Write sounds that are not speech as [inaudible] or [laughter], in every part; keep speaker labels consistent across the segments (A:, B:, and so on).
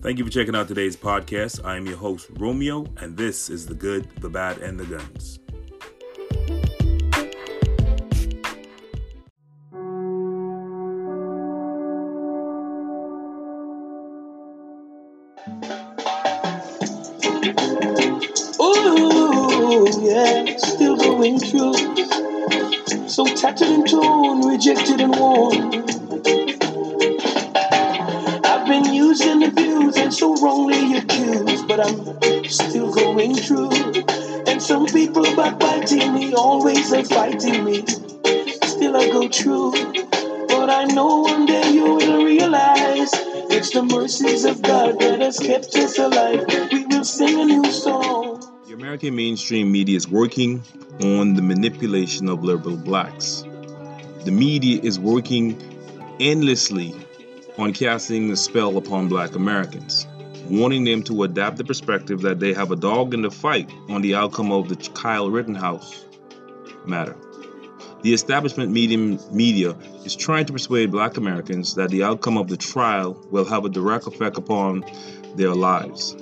A: Thank you for checking out today's podcast. I am your host, Romeo, and this is The Good, the Bad, and the Guns.
B: Ooh, yeah, still going through. So tattered and torn, rejected and worn. And so wrongly accused, but I'm still going through. And some people backbiting me, always are fighting me. Still I go through. But I know one day you will realize it's the mercies of God that has kept us alive. We will sing a new song.
A: The American mainstream media is working on the manipulation of liberal blacks. The media is working endlessly on casting a spell upon black Americans, wanting them to adapt the perspective that they have a dog in the fight on the outcome of the Kyle Rittenhouse matter. The establishment medium media is trying to persuade black Americans that the outcome of the trial will have a direct effect upon their lives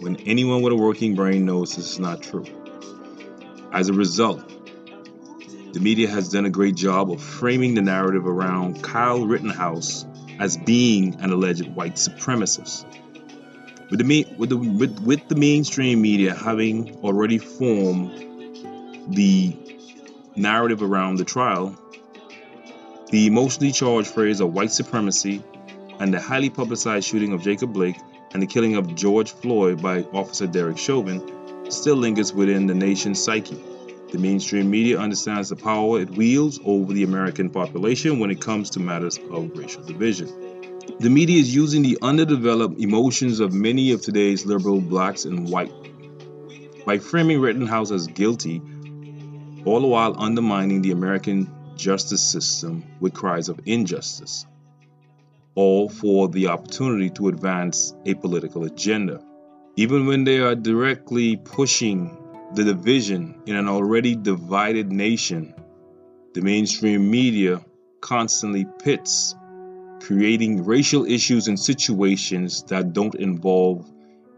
A: when anyone with a working brain knows this is not true. As a result, the media has done a great job of framing the narrative around Kyle Rittenhouse as being an alleged white supremacist. With the, me- with, the, with, with the mainstream media having already formed the narrative around the trial, the emotionally charged phrase of white supremacy and the highly publicized shooting of Jacob Blake and the killing of George Floyd by Officer Derek Chauvin still lingers within the nation's psyche. The mainstream media understands the power it wields over the American population when it comes to matters of racial division. The media is using the underdeveloped emotions of many of today's liberal blacks and white by framing Rittenhouse as guilty, all the while undermining the American justice system with cries of injustice all for the opportunity to advance a political agenda. Even when they are directly pushing the division in an already divided nation, the mainstream media constantly pits, creating racial issues and situations that don't involve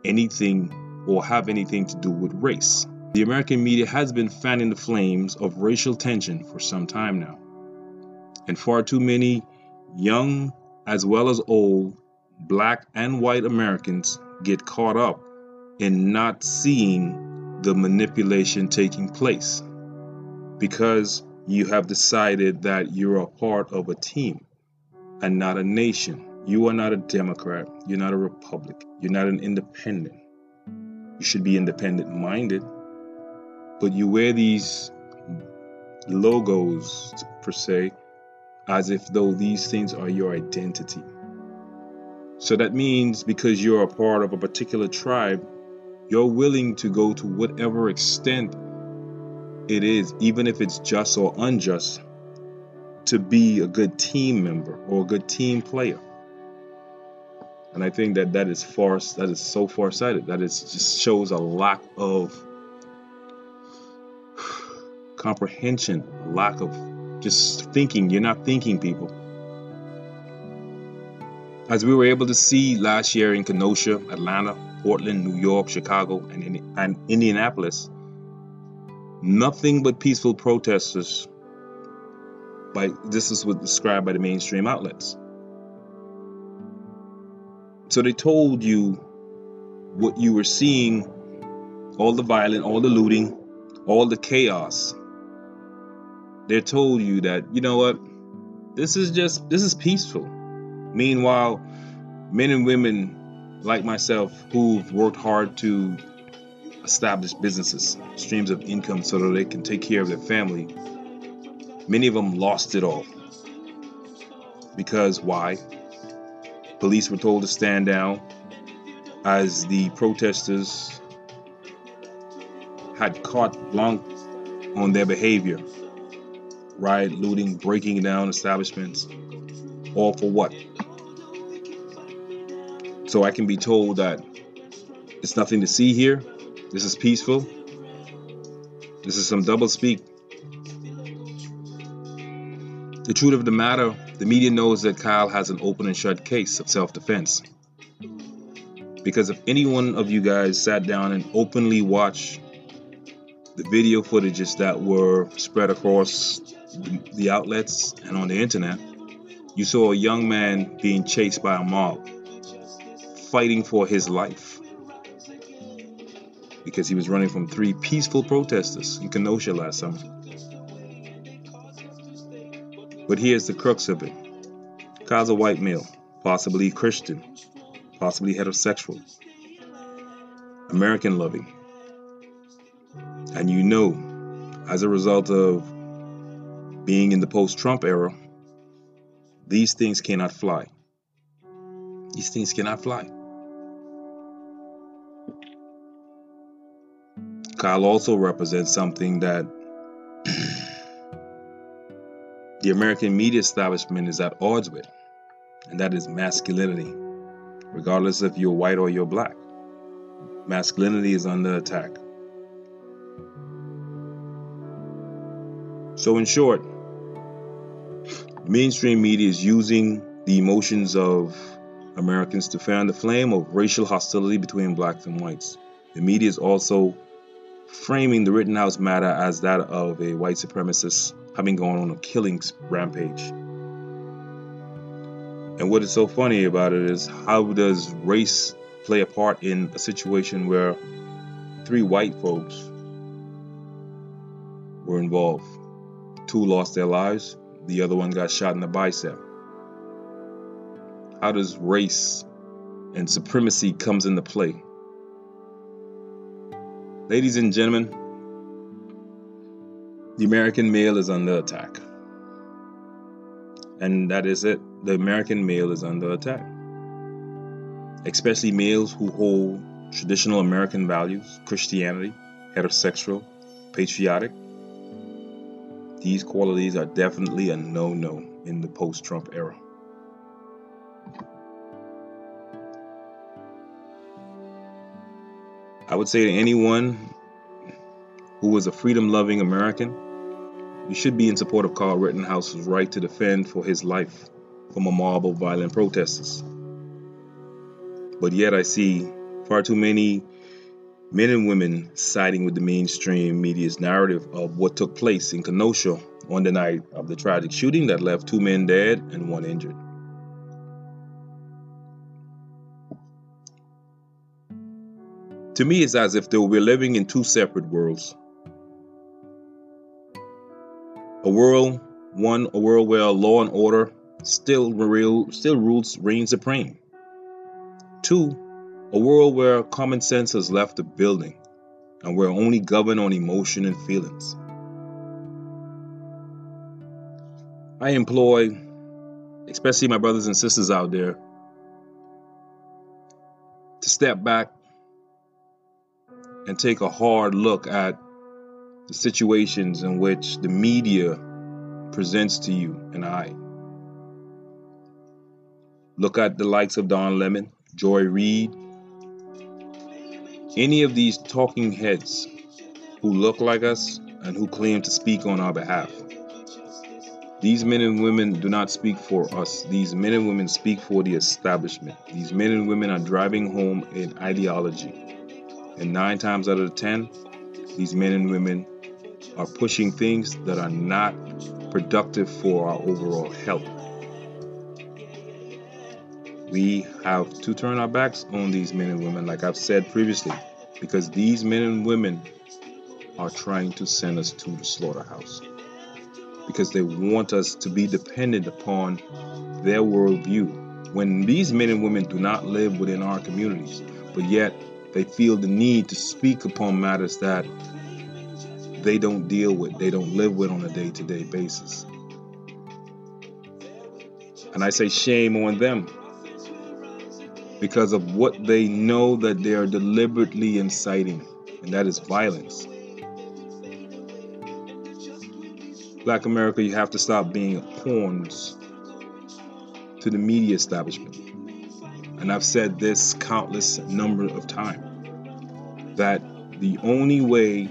A: anything or have anything to do with race. The American media has been fanning the flames of racial tension for some time now. And far too many young as well as old, black and white Americans get caught up in not seeing the manipulation taking place because you have decided that you're a part of a team and not a nation. You are not a Democrat, you're not a Republic. you're not an independent. You should be independent minded, but you wear these logos, per se, as if though these things are your identity. So that means because you're a part of a particular tribe, you're willing to go to whatever extent it is, even if it's just or unjust, to be a good team member or a good team player. And I think that that is far that is so far-sighted. That is just shows a lack of comprehension, lack of just thinking. You're not thinking, people. As we were able to see last year in Kenosha, Atlanta, Portland, New York, Chicago, and, and Indianapolis, nothing but peaceful protesters. By this is what described by the mainstream outlets. So they told you what you were seeing, all the violence, all the looting, all the chaos they told you that you know what this is just this is peaceful meanwhile men and women like myself who've worked hard to establish businesses streams of income so that they can take care of their family many of them lost it all. Because why? Police were told to stand down as the protesters had caught blanc on their behavior. Riot, looting, breaking down establishments, all for what? So I can be told that it's nothing to see here. This is peaceful. This is some double speak. The truth of the matter, the media knows that Kyle has an open and shut case of self defense. Because if any one of you guys sat down and openly watched the video footages that were spread across the outlets and on the internet, you saw a young man being chased by a mob, fighting for his life because he was running from three peaceful protesters in Kenosha last summer. But here's the crux of it Kyle's a white male, possibly Christian, possibly heterosexual, American loving. And you know, as a result of being in the post Trump era, these things cannot fly. These things cannot fly. Kyle also represents something that [clears throat] the American media establishment is at odds with, and that is masculinity, regardless if you're white or you're black. Masculinity is under attack. So, in short, mainstream media is using the emotions of Americans to fan the flame of racial hostility between blacks and whites. The media is also framing the Rittenhouse matter as that of a white supremacist having gone on a killing rampage. And what is so funny about it is how does race play a part in a situation where three white folks were involved? Two lost their lives, the other one got shot in the bicep. How does race and supremacy comes into play? Ladies and gentlemen, the American male is under attack. And that is it. The American male is under attack. Especially males who hold traditional American values, Christianity, heterosexual, patriotic. These qualities are definitely a no no in the post Trump era. I would say to anyone who is a freedom loving American, you should be in support of Kyle Rittenhouse's right to defend for his life from a mob of violent protesters. But yet I see far too many men and women siding with the mainstream media's narrative of what took place in Kenosha on the night of the tragic shooting that left two men dead and one injured. To me, it's as if though we're living in two separate worlds. A world, one, a world where law and order still real, still rules reign supreme. Two, a world where common sense has left the building and we're only governed on emotion and feelings. I employ, especially my brothers and sisters out there, to step back and take a hard look at the situations in which the media presents to you and I. Look at the likes of Don Lemon, Joy Reid, any of these talking heads who look like us and who claim to speak on our behalf. These men and women do not speak for us. These men and women speak for the establishment. These men and women are driving home an ideology. And nine times out of the ten, these men and women are pushing things that are not productive for our overall health. We have to turn our backs on these men and women, like I've said previously, because these men and women are trying to send us to the slaughterhouse. Because they want us to be dependent upon their worldview. When these men and women do not live within our communities, but yet they feel the need to speak upon matters that they don't deal with, they don't live with on a day to day basis. And I say shame on them because of what they know that they are deliberately inciting, and that is violence. Black America, you have to stop being pawns to the media establishment. And I've said this countless number of times that the only way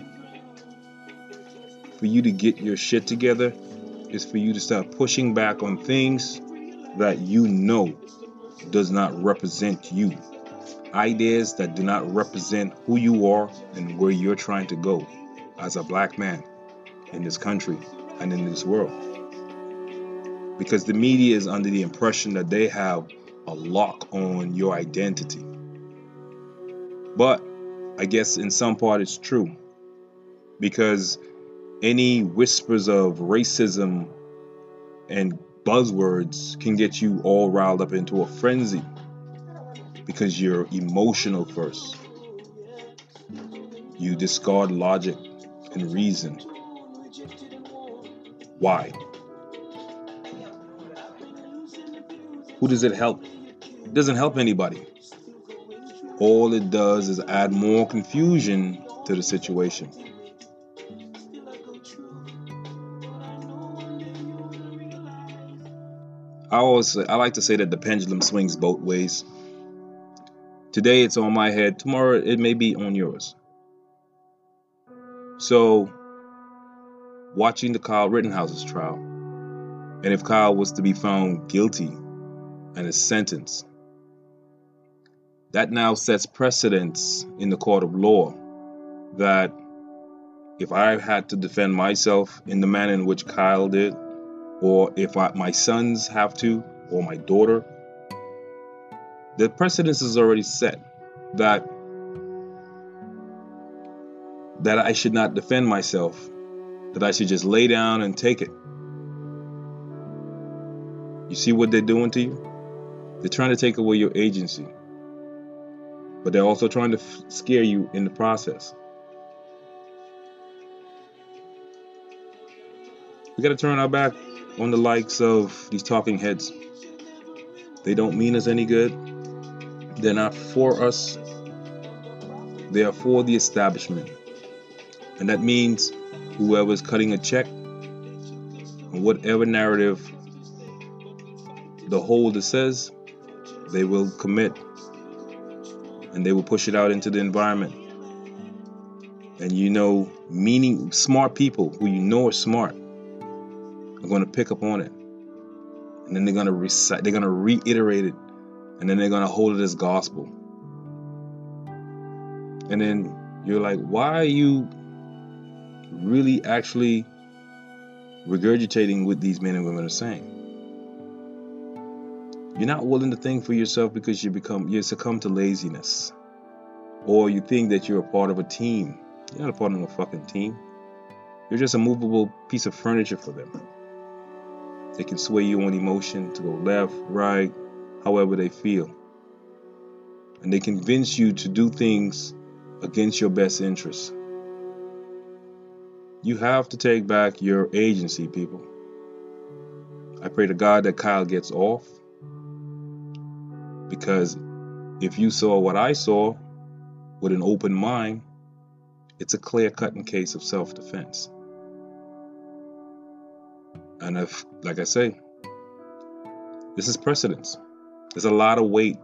A: for you to get your shit together is for you to start pushing back on things that you know does not represent you. ideas that do not represent who you are and where you're trying to go as a black man in this country and in this world. Because the media is under the impression that they have a lock on your identity. But I guess in some part it's true. Because any whispers of racism and buzzwords can get you all riled up into a frenzy because you're emotional first. You discard logic and reason. Why? Who does it help? Doesn't help anybody. All it does is add more confusion to the situation. I always I like to say that the pendulum swings both ways. Today it's on my head, tomorrow it may be on yours. So, watching the Kyle Rittenhouse's trial, and if Kyle was to be found guilty and is sentenced, that now sets precedence in the court of law that if I had to defend myself in the manner in which Kyle did, or if I, my sons have to, or my daughter, the precedence is already set that that I should not defend myself, that I should just lay down and take it. You see what they're doing to you? They're trying to take away your agency, but they're also trying to scare you in the process. We got to turn our back on the likes of these talking heads. They don't mean us any good. They're not for us. They are for the establishment. And that means whoever's cutting a check and whatever narrative the holder says, they will commit and they will push it out into the environment. And you know, meaning smart people who you know are smart are going to pick up on it. And then they're going to recite, they're going to reiterate it, and then they're going to hold it as gospel. And then you're like, why are you really actually regurgitating what these men and women are saying? You're not willing to think for yourself because you become you succumb to laziness. Or you think that you're a part of a team. You're not a part of a fucking team. You're just a movable piece of furniture for them. They can sway you on emotion to go left, right, however they feel. And they convince you to do things against your best interests. You have to take back your agency, people. I pray to God that Kyle gets off. Because if you saw what I saw with an open mind, it's a clear cutting case of self defense. And if, like I say, this is precedence. There's a lot of weight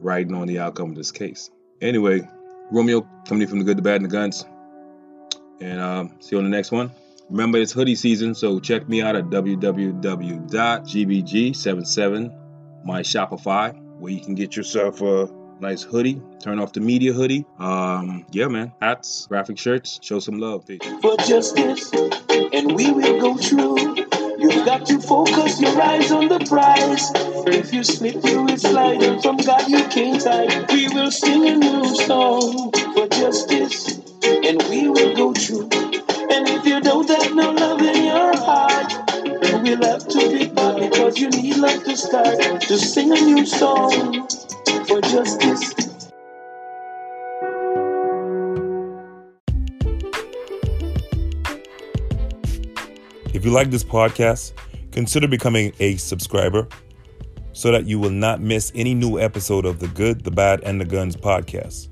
A: riding on the outcome of this case. Anyway, Romeo coming in from the good, the bad, and the guns. And um, see you on the next one. Remember, it's hoodie season, so check me out at www.gbg77 my Shopify, where you can get yourself a nice hoodie. Turn off the media hoodie. Um, yeah, man. Hats, graphic shirts. Show some love. Peace.
B: for justice, and we will go through. You've got to focus your eyes on the prize. If you slip, you will slide, and from God you can't hide. We will sing a new song for justice, and we will go through. And if you don't have no love in your heart, we'll have to be because you need love to start to sing a new song for justice.
C: If you like this podcast, consider becoming a subscriber so that you will not miss any new episode of the Good, the Bad, and the Guns podcast.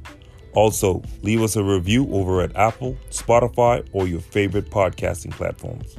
C: Also, leave us a review over at Apple, Spotify, or your favorite podcasting platforms.